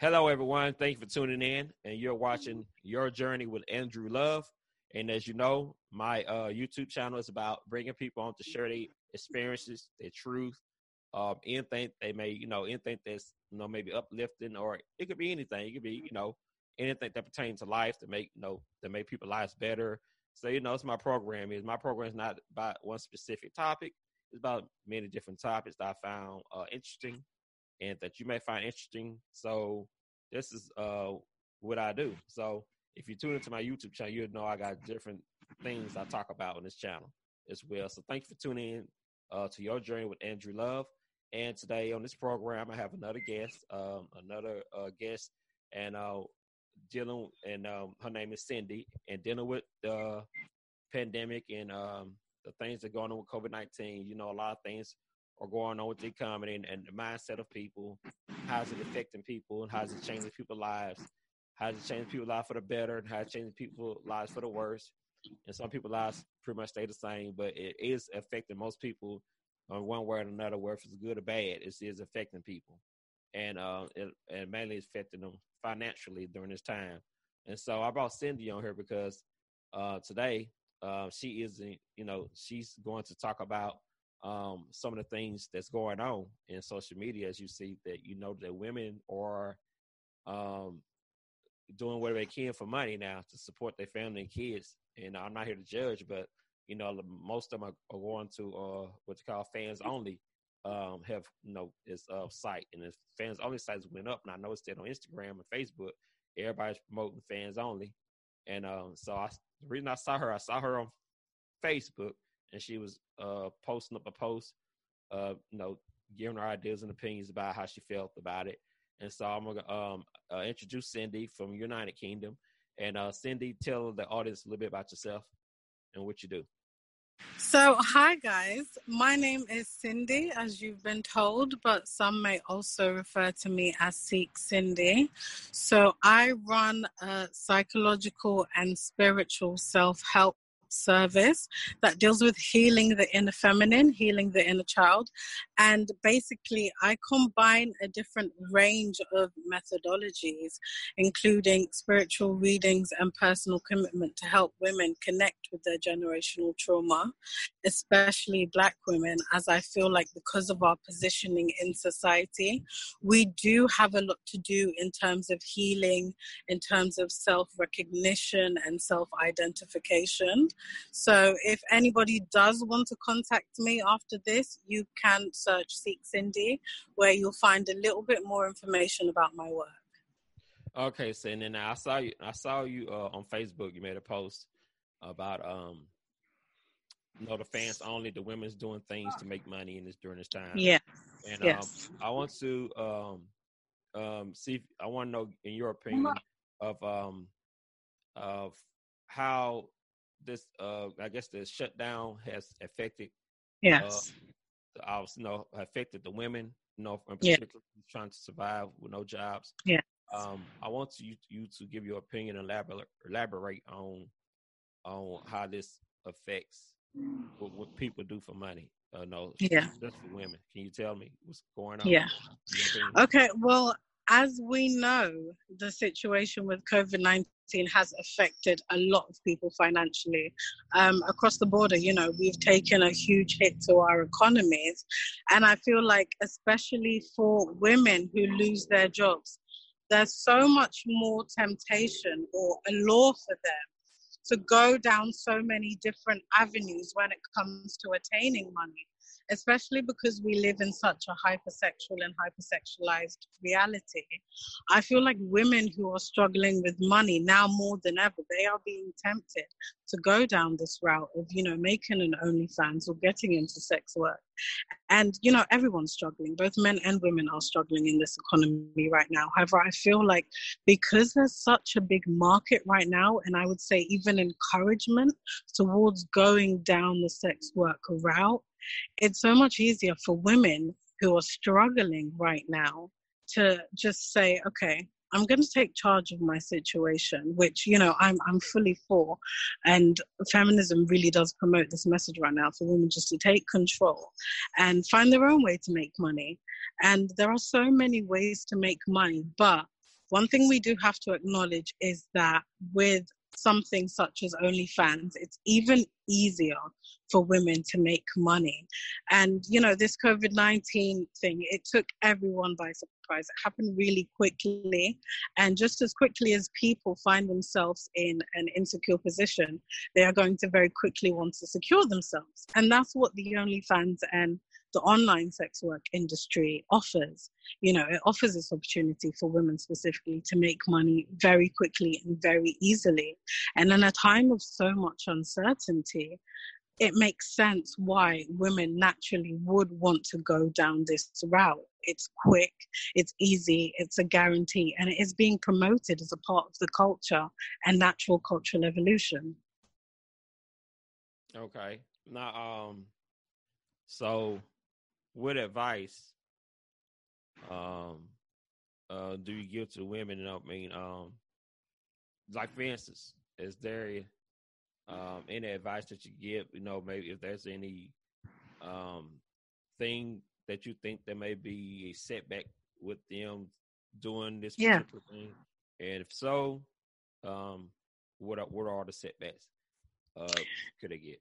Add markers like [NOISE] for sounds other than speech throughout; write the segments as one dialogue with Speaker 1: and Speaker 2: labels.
Speaker 1: Hello, everyone. Thank you for tuning in, and you're watching Your Journey with Andrew Love. And as you know, my uh, YouTube channel is about bringing people on to share their experiences, their truth, um, anything they may, you know, anything that's, you know, maybe uplifting, or it could be anything. It could be, you know, anything that pertains to life to make, you know, to make people's lives better. So, you know, it's my program is my program is not about one specific topic. It's about many different topics that I found uh, interesting and that you may find interesting. So this is uh, what I do. So if you tune into my YouTube channel, you'll know I got different things I talk about on this channel as well. So thank you for tuning in uh, to your journey with Andrew Love. And today on this program, I have another guest, um, another uh, guest, and uh, dealing, and um, her name is Cindy, and dealing with the pandemic and um, the things that are going on with COVID nineteen. You know, a lot of things are going on with the economy and, and the mindset of people. How's it affecting people, and how's it changing people's lives? How's it changing people's lives for the better, and how's it changing people's lives for the worse? And some people's lives pretty much stay the same, but it is affecting most people on one way or another, whether it's good or bad. It is affecting people, and uh, it, and mainly it's affecting them financially during this time. And so I brought Cindy on here because uh, today uh, she is, you know, she's going to talk about um, some of the things that's going on in social media. As you see that, you know that women are um, doing whatever they can for money now to support their family and kids. And I'm not here to judge, but you know, most of them are, are going to uh, what you call fans only um, have you know this uh, site, and the fans only sites went up. And I noticed that on Instagram and Facebook, everybody's promoting fans only. And um, so I, the reason I saw her, I saw her on Facebook, and she was uh, posting up a post, uh, you know, giving her ideas and opinions about how she felt about it. And so I'm gonna um, uh, introduce Cindy from United Kingdom. And uh, Cindy, tell the audience a little bit about yourself and what you do.
Speaker 2: So, hi guys. My name is Cindy, as you've been told, but some may also refer to me as Seek Cindy. So, I run a psychological and spiritual self help service that deals with healing the inner feminine, healing the inner child. And basically, I combine a different range of methodologies, including spiritual readings and personal commitment to help women connect with their generational trauma, especially Black women, as I feel like because of our positioning in society, we do have a lot to do in terms of healing, in terms of self recognition and self identification. So if anybody does want to contact me after this, you can search Seek Cindy, where you'll find a little bit more information about my work.
Speaker 1: Okay, so and then I saw you. I saw you uh, on Facebook. You made a post about um, you know, the fans only. The women's doing things to make money in this during this time.
Speaker 2: Yeah.
Speaker 1: And yes. um, I want to um, um, see. If, I want to know, in your opinion, of um, of how this uh I guess the shutdown has affected
Speaker 2: uh, yes.
Speaker 1: uh, I was you know affected the women you know in particular yeah. trying to survive with no jobs.
Speaker 2: Yeah.
Speaker 1: Um I want you you to give your opinion and elaborate elaborate on on how this affects what, what people do for money uh, no
Speaker 2: yeah.
Speaker 1: just for women. Can you tell me what's going
Speaker 2: on? Yeah. Okay well as we know the situation with covid-19 has affected a lot of people financially um, across the border. You know, we've taken a huge hit to our economies. And I feel like, especially for women who lose their jobs, there's so much more temptation or a law for them to go down so many different avenues when it comes to attaining money especially because we live in such a hypersexual and hypersexualized reality. I feel like women who are struggling with money now more than ever, they are being tempted to go down this route of, you know, making an OnlyFans or getting into sex work. And, you know, everyone's struggling. Both men and women are struggling in this economy right now. However, I feel like because there's such a big market right now, and I would say even encouragement towards going down the sex work route, it's so much easier for women who are struggling right now to just say, okay, I'm going to take charge of my situation, which you know I'm I'm fully for, and feminism really does promote this message right now for women just to take control and find their own way to make money. And there are so many ways to make money, but one thing we do have to acknowledge is that with something such as OnlyFans, it's even easier for women to make money. And, you know, this COVID 19 thing, it took everyone by surprise. It happened really quickly. And just as quickly as people find themselves in an insecure position, they are going to very quickly want to secure themselves. And that's what the OnlyFans and the online sex work industry offers. You know, it offers this opportunity for women specifically to make money very quickly and very easily. And in a time of so much uncertainty, it makes sense why women naturally would want to go down this route. It's quick, it's easy, it's a guarantee, and it is being promoted as a part of the culture and natural cultural evolution.
Speaker 1: Okay. Now, um, so what advice um uh do you give to women? And I mean, um, like for instance, is there um any advice that you give? You know, maybe if there's any um thing that you think there may be a setback with them doing this
Speaker 2: yeah.
Speaker 1: thing, and if so, um, what are, what are the setbacks uh could they get?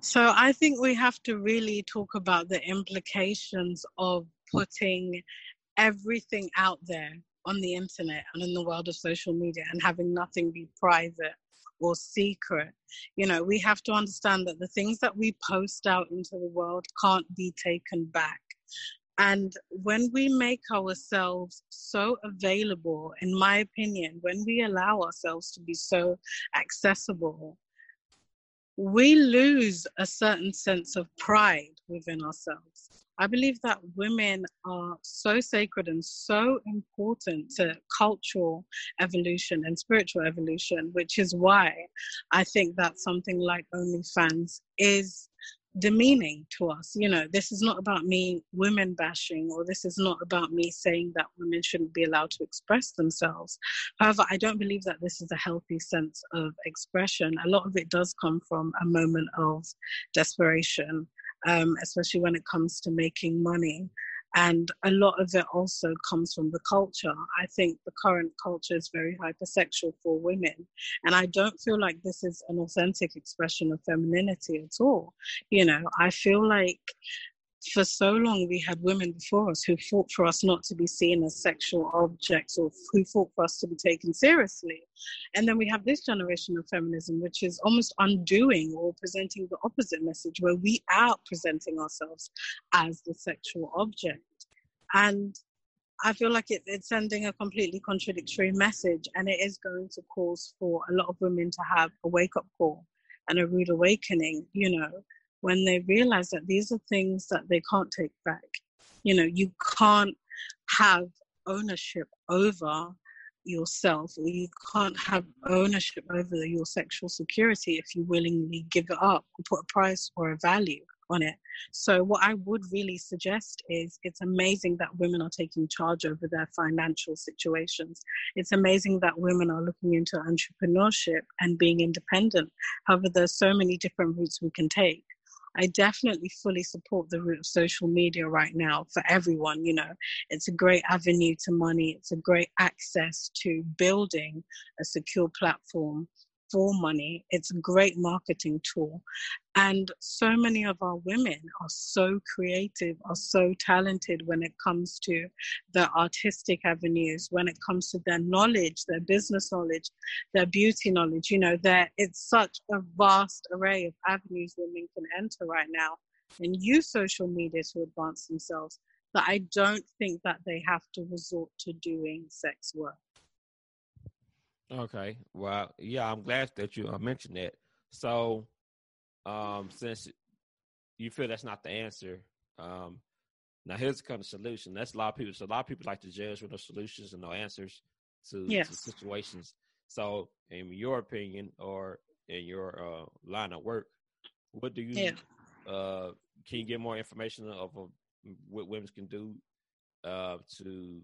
Speaker 2: So I think we have to really talk about the implications of putting everything out there on the internet and in the world of social media and having nothing be private or secret. You know, we have to understand that the things that we post out into the world can't be taken back. And when we make ourselves so available, in my opinion, when we allow ourselves to be so accessible, we lose a certain sense of pride within ourselves. I believe that women are so sacred and so important to cultural evolution and spiritual evolution, which is why I think that something like OnlyFans is demeaning to us. You know, this is not about me women bashing, or this is not about me saying that women shouldn't be allowed to express themselves. However, I don't believe that this is a healthy sense of expression. A lot of it does come from a moment of desperation, um, especially when it comes to making money. And a lot of it also comes from the culture. I think the current culture is very hypersexual for women. And I don't feel like this is an authentic expression of femininity at all. You know, I feel like for so long we had women before us who fought for us not to be seen as sexual objects or who fought for us to be taken seriously and then we have this generation of feminism which is almost undoing or presenting the opposite message where we are presenting ourselves as the sexual object and I feel like it, it's sending a completely contradictory message, and it is going to cause for a lot of women to have a wake up call and a rude awakening. You know, when they realize that these are things that they can't take back. You know, you can't have ownership over yourself or you can't have ownership over your sexual security if you willingly give it up or put a price or a value on it. So, what I would really suggest is it's amazing that women are taking charge over their financial situations. It's amazing that women are looking into entrepreneurship and being independent. However, there's so many different routes we can take. I definitely fully support the route of social media right now for everyone. You know, it's a great avenue to money, it's a great access to building a secure platform for money. It's a great marketing tool. And so many of our women are so creative, are so talented when it comes to the artistic avenues, when it comes to their knowledge, their business knowledge, their beauty knowledge. You know, there it's such a vast array of avenues women can enter right now and use social media to advance themselves that I don't think that they have to resort to doing sex work.
Speaker 1: Okay. Well, yeah, I'm glad that you uh, mentioned that. So, um, since you feel that's not the answer, um, now here's the kind of solution. That's a lot of people. So a lot of people like to judge with no solutions and no answers to,
Speaker 2: yes.
Speaker 1: to situations. So, in your opinion, or in your uh, line of work, what do you? Yeah. Uh, can you get more information of uh, what women can do uh, to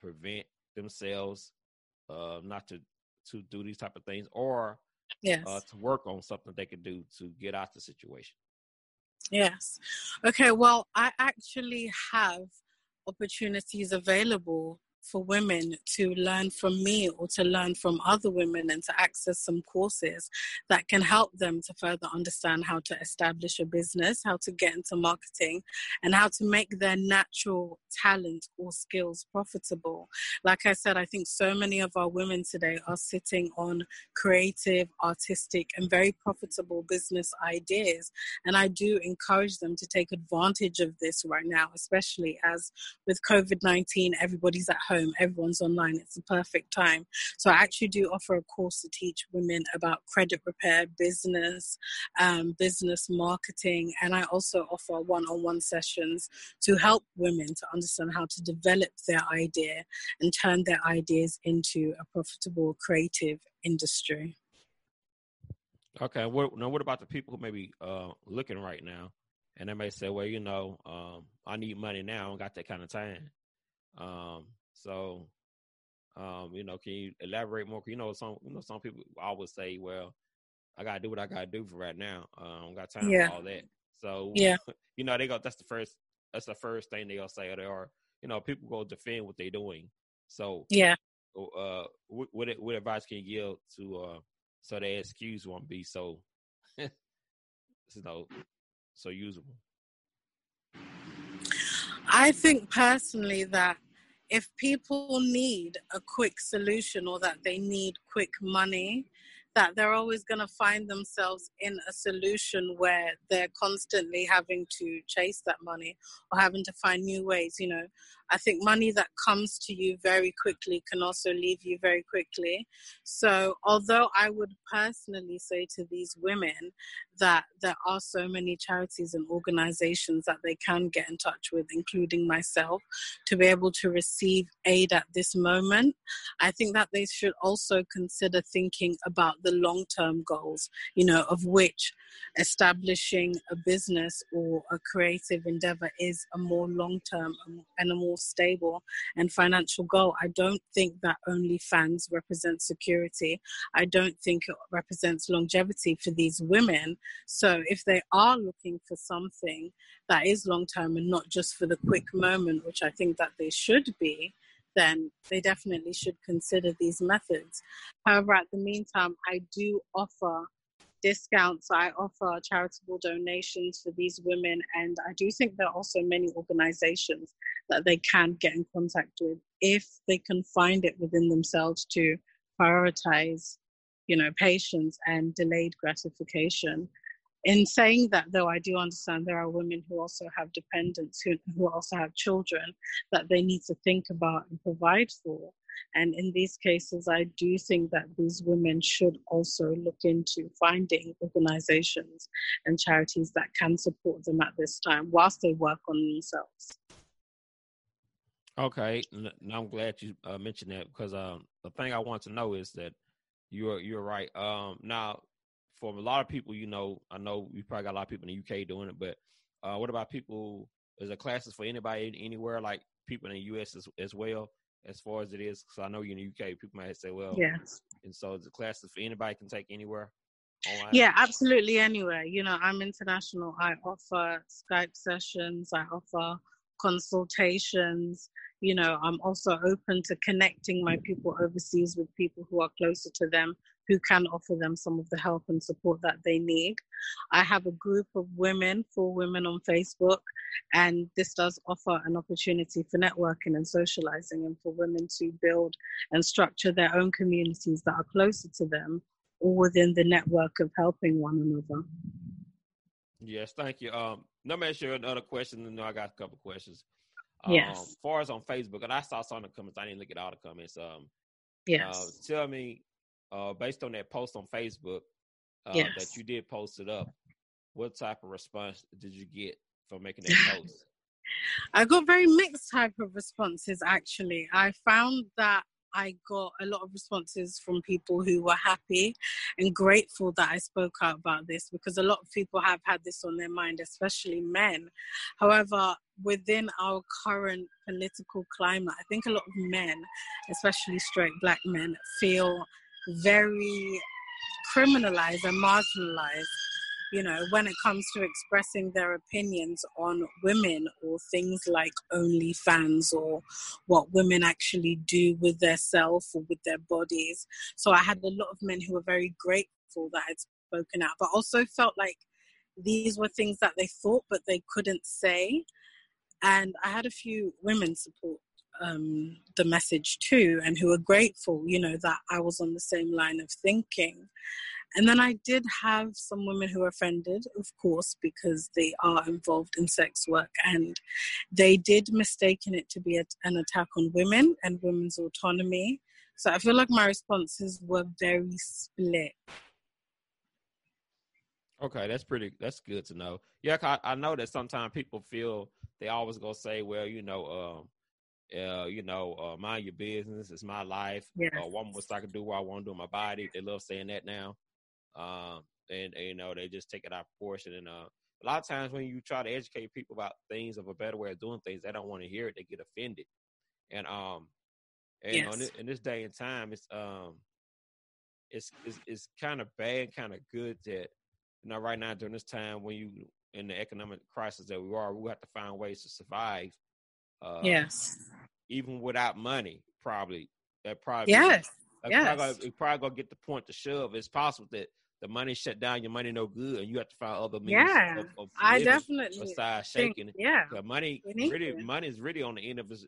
Speaker 1: prevent themselves uh, not to to do these type of things or uh,
Speaker 2: yes.
Speaker 1: uh, to work on something they can do to get out the situation?
Speaker 2: Yes. Okay. Well, I actually have opportunities available for women to learn from me or to learn from other women and to access some courses that can help them to further understand how to establish a business, how to get into marketing, and how to make their natural talent or skills profitable. Like I said, I think so many of our women today are sitting on creative, artistic, and very profitable business ideas. And I do encourage them to take advantage of this right now, especially as with COVID 19, everybody's at home, everyone's online. It's the perfect time. So I actually do offer a course to teach women about credit repair, business, um, business marketing, and I also offer one on one sessions to help women to understand how to develop their idea and turn their ideas into a profitable creative industry.
Speaker 1: Okay. What, now, what about the people who may be uh, looking right now, and they may say, "Well, you know, um, I need money now. I don't got that kind of time." Um, so, um, you know, can you elaborate more? You know, some you know some people always say, "Well, I gotta do what I gotta do for right now. Uh, I don't got time yeah. for all that." So,
Speaker 2: yeah, [LAUGHS]
Speaker 1: you know, they go. That's the first. That's the first thing they'll say. Or they are, you know, people go defend what they're doing. So,
Speaker 2: yeah.
Speaker 1: Uh, what what, what advice can you give to uh so their excuse won't be so [LAUGHS] you know so usable.
Speaker 2: I think personally that if people need a quick solution or that they need quick money, that they're always going to find themselves in a solution where they're constantly having to chase that money or having to find new ways. You know, I think money that comes to you very quickly can also leave you very quickly. So, although I would personally say to these women that there are so many charities and organizations that they can get in touch with, including myself, to be able to receive aid at this moment, I think that they should also consider thinking about the long term goals, you know, of which establishing a business or a creative endeavor is a more long term and a more stable and financial goal. I don't think that OnlyFans represents security. I don't think it represents longevity for these women. So if they are looking for something that is long term and not just for the quick moment, which I think that they should be, then they definitely should consider these methods. However, at the meantime, I do offer discounts. I offer charitable donations for these women, and I do think there are also many organizations that they can get in contact with if they can find it within themselves to prioritize, you know, patience and delayed gratification. In saying that, though, I do understand there are women who also have dependents, who, who also have children that they need to think about and provide for. And in these cases, I do think that these women should also look into finding organizations and charities that can support them at this time whilst they work on themselves.
Speaker 1: Okay, now I'm glad you uh, mentioned that because um, the thing I want to know is that you're you're right. Um, now, for a lot of people, you know, I know we probably got a lot of people in the UK doing it, but uh, what about people? Is there classes for anybody anywhere, like people in the US as, as well? As far as it is? Because I know you're in the UK, people might say, well,
Speaker 2: yes.
Speaker 1: And so the classes for anybody can take anywhere.
Speaker 2: Online? Yeah, absolutely anywhere. You know, I'm international. I offer Skype sessions. I offer consultations. You know, I'm also open to connecting my people overseas with people who are closer to them who can offer them some of the help and support that they need. I have a group of women, for women on Facebook, and this does offer an opportunity for networking and socializing and for women to build and structure their own communities that are closer to them or within the network of helping one another.
Speaker 1: Yes, thank you. Um, let me ask you another question. And I got a couple questions.
Speaker 2: Um, yes.
Speaker 1: As far as on Facebook, and I saw some of the comments. I didn't look at all the comments. Um,
Speaker 2: yes.
Speaker 1: Uh, tell me uh, based on that post on Facebook uh,
Speaker 2: yes.
Speaker 1: that you did post it up, what type of response did you get from making that [LAUGHS] post?
Speaker 2: I got very mixed type of responses actually. I found that I got a lot of responses from people who were happy and grateful that I spoke out about this because a lot of people have had this on their mind, especially men. However, within our current political climate, I think a lot of men, especially straight black men, feel very criminalized and marginalized you know, when it comes to expressing their opinions on women or things like OnlyFans or what women actually do with their self or with their bodies. So I had a lot of men who were very grateful that I'd spoken out, but also felt like these were things that they thought but they couldn't say. And I had a few women support um, the message too, and who are grateful, you know, that I was on the same line of thinking. And then I did have some women who were offended, of course, because they are involved in sex work and they did mistaken it to be a, an attack on women and women's autonomy. So I feel like my responses were very split.
Speaker 1: Okay, that's pretty. That's good to know. Yeah, I, I know that sometimes people feel they always gonna say, "Well, you know, um, uh, you know, uh, mind your business. It's my life. Yeah. Uh, one was I can do what I want to do with my body. They love saying that now. Um, and, and, you know, they just take it out of proportion. And uh, a lot of times when you try to educate people about things of a better way of doing things, they don't want to hear it. They get offended. And um, and yes. in, this, in this day and time, it's um, it's it's, it's kind of bad, kind of good that you know right now during this time when you in the economic crisis that we are, we have to find ways to survive
Speaker 2: uh, yes.
Speaker 1: Even without money, probably that probably
Speaker 2: yes.
Speaker 1: yes. Probably, it probably gonna get the point to shove. It's possible that the money shut down, your money no good, and you have to find other means.
Speaker 2: Yeah,
Speaker 1: of, of
Speaker 2: I definitely
Speaker 1: besides shaking.
Speaker 2: Think, yeah,
Speaker 1: the money really, money is really on the end of his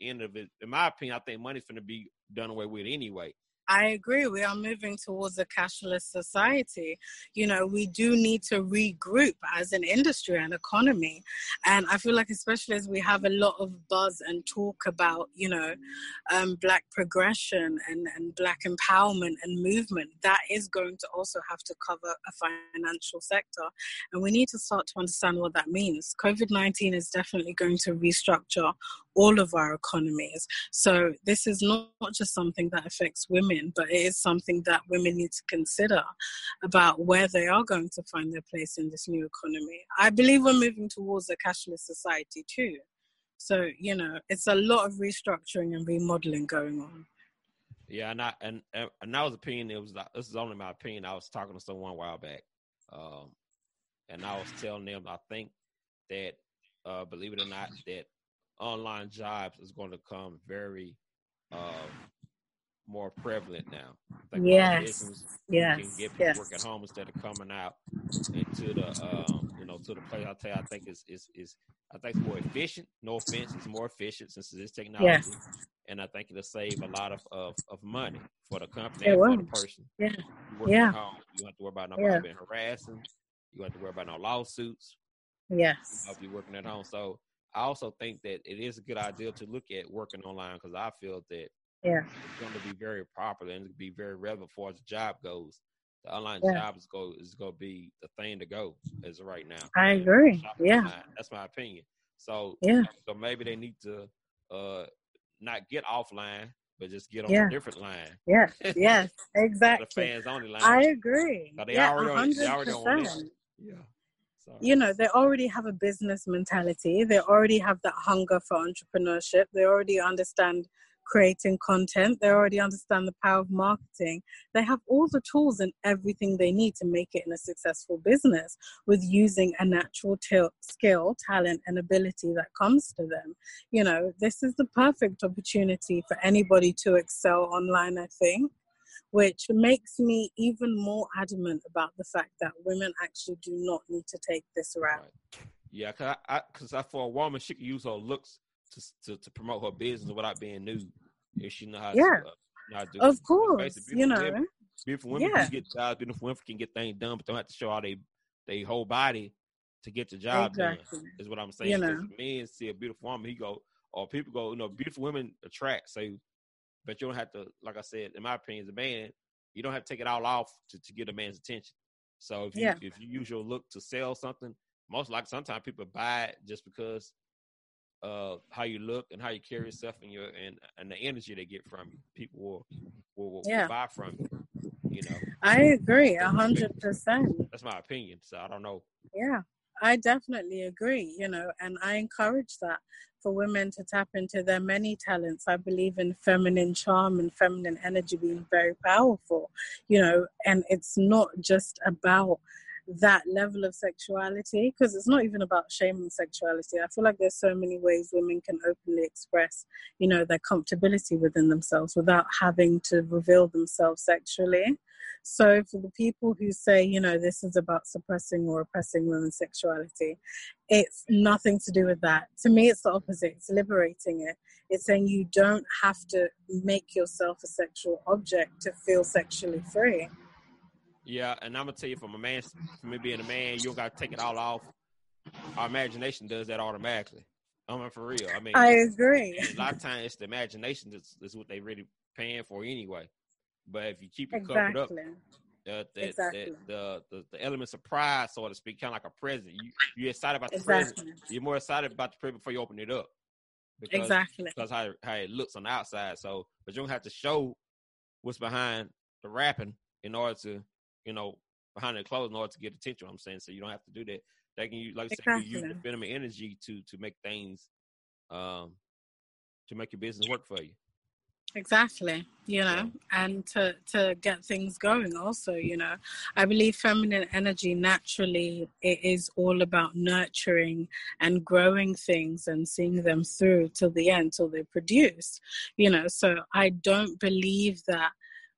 Speaker 1: end of it. In my opinion, I think money's going to be done away with anyway.
Speaker 2: I agree. We are moving towards a cashless society. You know, we do need to regroup as an industry and economy. And I feel like, especially as we have a lot of buzz and talk about, you know, um, Black progression and, and Black empowerment and movement, that is going to also have to cover a financial sector. And we need to start to understand what that means. COVID 19 is definitely going to restructure all of our economies. So this is not, just something that affects women, but it is something that women need to consider about where they are going to find their place in this new economy. I believe we're moving towards a cashless society too. So, you know, it's a lot of restructuring and remodeling going on.
Speaker 1: Yeah, and I and and I was opinion. It was like, this is only my opinion. I was talking to someone a while back, um, and I was telling them I think that, uh, believe it or not, that online jobs is going to come very um, more prevalent now.
Speaker 2: Like yes, yes,
Speaker 1: can get people
Speaker 2: yes.
Speaker 1: work at home instead of coming out into the um, you know to the place. I tell you, I think is is is I think it's more efficient. No offense, it's more efficient since it's technology. Yes. And I think it'll save a lot of, of, of money for the company and for the person.
Speaker 2: Yeah. You yeah.
Speaker 1: Home, you don't have to worry about nobody yeah. being harassing. You don't have to worry about no lawsuits.
Speaker 2: Yes.
Speaker 1: You will be working at home. So I also think that it is a good idea to look at working online because I feel that
Speaker 2: yeah.
Speaker 1: it's going to be very popular and it's be very relevant for as the job goes. The online yeah. job is go is going to be the thing to go as right now.
Speaker 2: I agree. Yeah,
Speaker 1: that's my opinion. So
Speaker 2: yeah,
Speaker 1: so maybe they need to uh not get offline, but just get on yeah. a different line.
Speaker 2: Yes, yes, [LAUGHS] exactly.
Speaker 1: the fans only line.
Speaker 2: I agree.
Speaker 1: they
Speaker 2: yeah,
Speaker 1: already, on, they already on Yeah.
Speaker 2: You know, they already have a business mentality. They already have that hunger for entrepreneurship. They already understand creating content. They already understand the power of marketing. They have all the tools and everything they need to make it in a successful business with using a natural t- skill, talent, and ability that comes to them. You know, this is the perfect opportunity for anybody to excel online, I think which makes me even more adamant about the fact that women actually do not need to take this route.
Speaker 1: Yeah, because I, cause I, for a woman, she can use her looks to, to, to promote her business without being nude if she know how
Speaker 2: yeah.
Speaker 1: to. Uh,
Speaker 2: how to of course, you know.
Speaker 1: Women, beautiful women yeah. can get jobs. Beautiful women can get things done, but don't have to show all they they whole body to get the job exactly. done. Is what I'm saying. You know. Men see a beautiful woman, he go, or people go, you know, beautiful women attract. So but you don't have to, like I said, in my opinion, as a man, you don't have to take it all off to, to get a man's attention. So if you yeah. if you use your look to sell something, most likely sometimes people buy it just because of how you look and how you carry yourself and your and and the energy they get from you. People will will, will, yeah. will buy from you. You know.
Speaker 2: I agree a hundred percent.
Speaker 1: That's my opinion. So I don't know.
Speaker 2: Yeah. I definitely agree, you know, and I encourage that for women to tap into their many talents. I believe in feminine charm and feminine energy being very powerful, you know, and it's not just about that level of sexuality because it's not even about shaming sexuality. I feel like there's so many ways women can openly express you know their comfortability within themselves without having to reveal themselves sexually. So for the people who say you know this is about suppressing or oppressing women's sexuality it's nothing to do with that. To me it's the opposite. It's liberating it. It's saying you don't have to make yourself a sexual object to feel sexually free
Speaker 1: yeah, and I'm gonna tell you from a man, from me being a man, you don't gotta take it all off. Our imagination does that automatically. I mean, for real. I mean,
Speaker 2: I agree.
Speaker 1: A lot of times, it's the imagination that's, that's what they really paying for anyway. But if you keep it
Speaker 2: exactly.
Speaker 1: covered up, uh, the,
Speaker 2: exactly.
Speaker 1: the, the, the elements of pride, so to speak, kind of like a present. You you're excited about the
Speaker 2: exactly.
Speaker 1: present. You're more excited about the present before you open it up. Because,
Speaker 2: exactly.
Speaker 1: Because how how it looks on the outside. So, but you don't have to show what's behind the wrapping in order to you know, behind the clothes in order to get attention. I'm saying so you don't have to do that. They can use, like I said, you use the feminine energy to to make things, um, to make your business work for you.
Speaker 2: Exactly, you know, and to to get things going. Also, you know, I believe feminine energy naturally it is all about nurturing and growing things and seeing them through till the end, till they produce. You know, so I don't believe that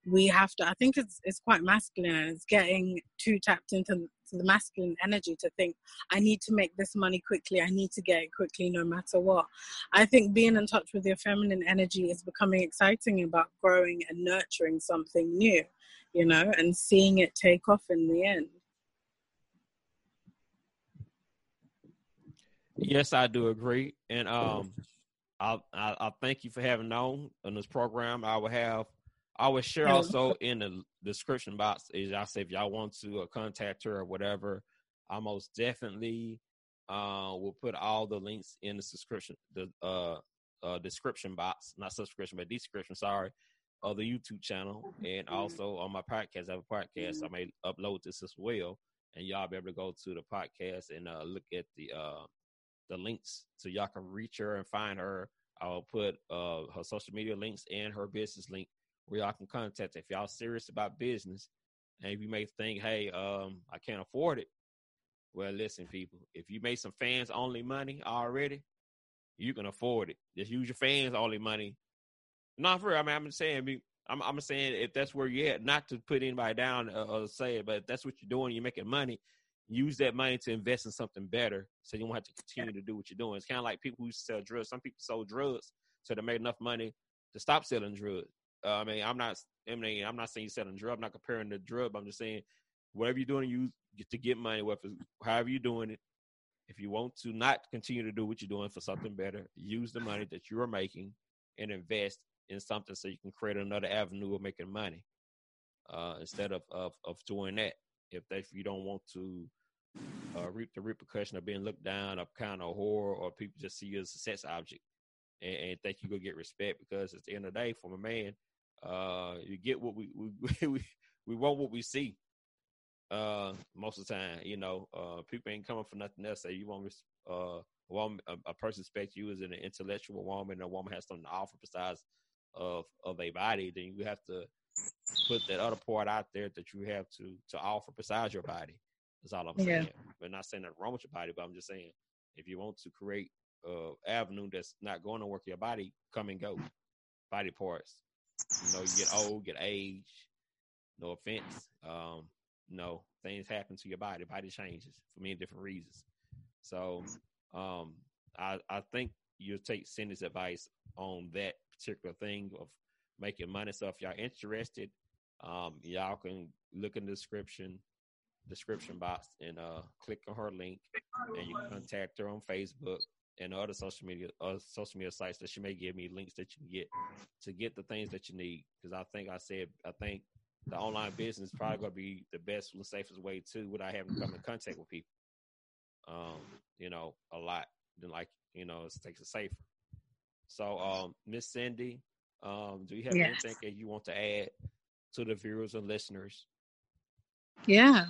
Speaker 2: we have to i think it's it's quite masculine it's getting too tapped into the masculine energy to think i need to make this money quickly. I need to get it quickly no matter what. I think being in touch with your feminine energy is becoming exciting about growing and nurturing something new you know and seeing it take off in the end.
Speaker 1: Yes i do agree. And um i i, I thank you for having known on this program. I will have I will share also in the description box. Is I say if y'all want to uh, contact her or whatever, I most definitely uh, will put all the links in the subscription the uh, uh, description box, not subscription but description. Sorry, of the YouTube channel and also on my podcast. I have a podcast. I may upload this as well, and y'all be able to go to the podcast and uh, look at the uh, the links so y'all can reach her and find her. I'll put uh, her social media links and her business link where y'all can contact. If y'all serious about business, and if you may think, hey, um, I can't afford it. Well, listen, people, if you made some fans only money already, you can afford it. Just use your fans only money. Not for, I mean, I'm saying, I'm, I'm saying if that's where you're at, not to put anybody down or, or say it, but that's what you're doing, you're making money. Use that money to invest in something better, so you won't have to continue to do what you're doing. It's kind of like people who sell drugs. Some people sell drugs so they make enough money to stop selling drugs. Uh, I mean, I'm not. I mean, I'm not saying you selling drug. I'm not comparing the drug. I'm just saying whatever you're doing, you get to get money. Whether however you're doing it, if you want to not continue to do what you're doing for something better, use the money that you are making and invest in something so you can create another avenue of making money uh, instead of, of of doing that. If that if you don't want to uh, reap the repercussion of being looked down, of kind of whore, or people just see you as a sex object and, and think you go get respect because at the end of the day, from a man, uh, you get what we [LAUGHS] we we, we want what we see. Uh, most of the time, you know, uh, people ain't coming for nothing else. Say you want uh, a woman, a, a person expect you as an intellectual woman, a woman has something to offer besides of of a body. Then you have to put that other part out there that you have to to offer besides your body. That's all I'm saying. Yeah. But not saying that wrong with your body, but I'm just saying if you want to create a avenue that's not going to work your body, come and go. Body parts. You know, you get old, get age. No offense. Um, no, things happen to your body. Body changes for many different reasons. So um I I think you'll take Cindy's advice on that particular thing of making money. So if y'all interested, um, y'all can look in the description description box and uh click on her link and you contact her on Facebook and other social media uh, social media sites that she may give me links that you can get to get the things that you need. Because I think I said I think the online business is probably going to be the best and safest way too, without having to come in contact with people. Um, you know, a lot than like you know it takes it safer. So, um, Miss Cindy, um, do you have yes. anything that you want to add to the viewers and listeners?
Speaker 2: Yeah.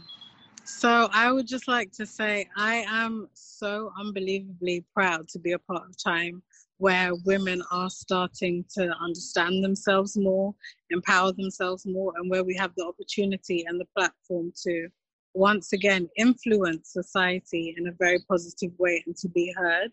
Speaker 2: So I would just like to say I am so unbelievably proud to be a part of time where women are starting to understand themselves more, empower themselves more, and where we have the opportunity and the platform to once again influence society in a very positive way and to be heard.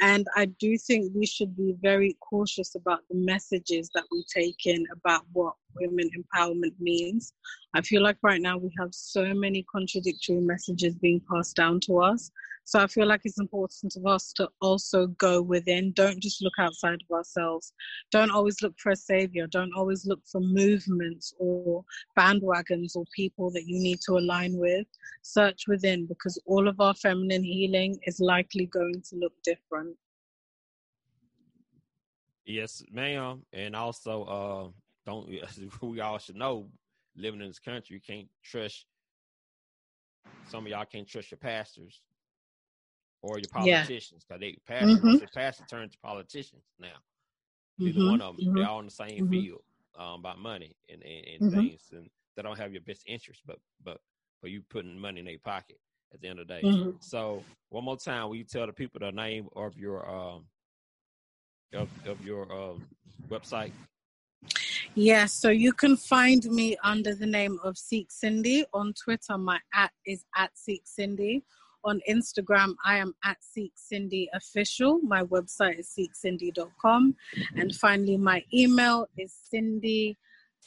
Speaker 2: And I do think we should be very cautious about the messages that we take in about what women empowerment means. I feel like right now we have so many contradictory messages being passed down to us. So I feel like it's important of us to also go within. Don't just look outside of ourselves. Don't always look for a savior. Don't always look for movements or bandwagons or people that you need to align with. Search within because all of our feminine healing is likely going to look different.
Speaker 1: Yes, ma'am. And also, uh, don't [LAUGHS] we all should know living in this country, you can't trust some of y'all can't trust your pastors or your politicians because yeah. they pass mm-hmm. they pastor turn to politicians now. Either mm-hmm. one of them, mm-hmm. they're all in the same mm-hmm. field um, about money and, and, and mm-hmm. things, and they don't have your best interest, but but for you putting money in their pocket at the end of the day. Mm-hmm. So one more time, will you tell the people the name of your um of, of your um, website?
Speaker 2: Yes, so you can find me under the name of Seek Cindy on Twitter. My at is at Seek Cindy. On Instagram, I am at Seek Cindy Official. My website is seekcindy.com. And finally, my email is Cindy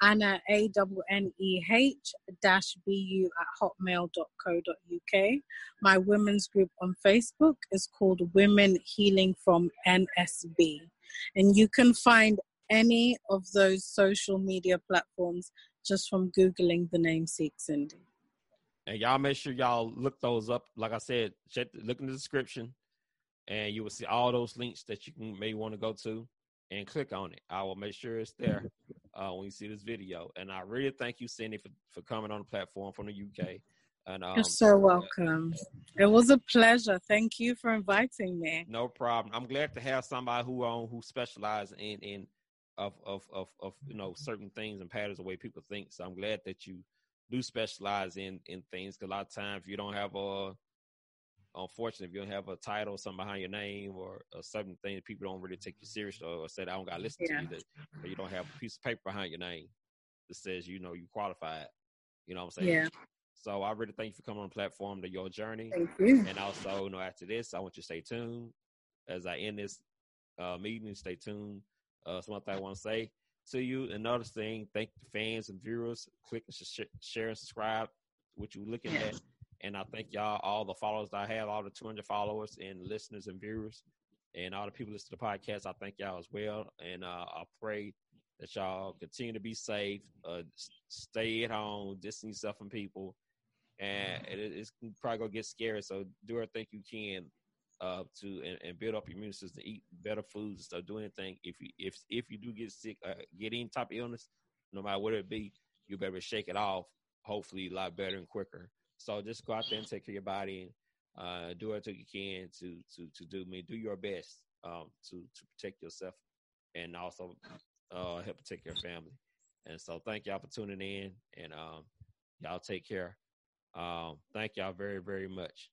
Speaker 2: Anna A W N E H dash B U at hotmail.co.uk. My women's group on Facebook is called Women Healing from NSB. And you can find any of those social media platforms just from Googling the name Seek Cindy.
Speaker 1: And y'all make sure y'all look those up. Like I said, check, look in the description, and you will see all those links that you can may want to go to and click on it. I will make sure it's there uh, when you see this video. And I really thank you, Cindy, for, for coming on the platform from the UK. And um,
Speaker 2: you're so welcome. it was a pleasure. Thank you for inviting me.
Speaker 1: No problem. I'm glad to have somebody who um, who specializes in in of of of of you know certain things and patterns the way people think. So I'm glad that you do specialize in in things. Cause a lot of times you don't have a unfortunately if you don't have a title, something behind your name, or a certain thing people don't really take you serious, or, or say I don't got to listen yeah. to you, that, you don't have a piece of paper behind your name that says you know you qualified. You know what I'm saying?
Speaker 2: Yeah.
Speaker 1: So I really thank you for coming on the platform to your journey.
Speaker 2: Thank you.
Speaker 1: And also, you know, after this, I want you to stay tuned as I end this uh, meeting. Stay tuned. Uh, something I want to say to you. Another thing, thank the fans and viewers. Click and sh- share and subscribe. What you looking at, and I thank y'all all the followers I have, all the 200 followers and listeners and viewers, and all the people listen to the podcast. I thank y'all as well, and uh, I pray that y'all continue to be safe, uh, stay at home, distance yourself from people, and it, it's probably gonna get scary. So do everything you can uh, to and, and, build up your immune system, eat better foods, and stuff. Do anything. If you if if you do get sick, uh, get any type of illness, no matter what it be, you better shake it off. Hopefully, a lot better and quicker. So just go out there and take care of your body and uh, do what you can to to to do. me do your best um, to to protect yourself and also uh, help protect your family. And so, thank y'all for tuning in, and um, y'all take care. Um, thank y'all very very much.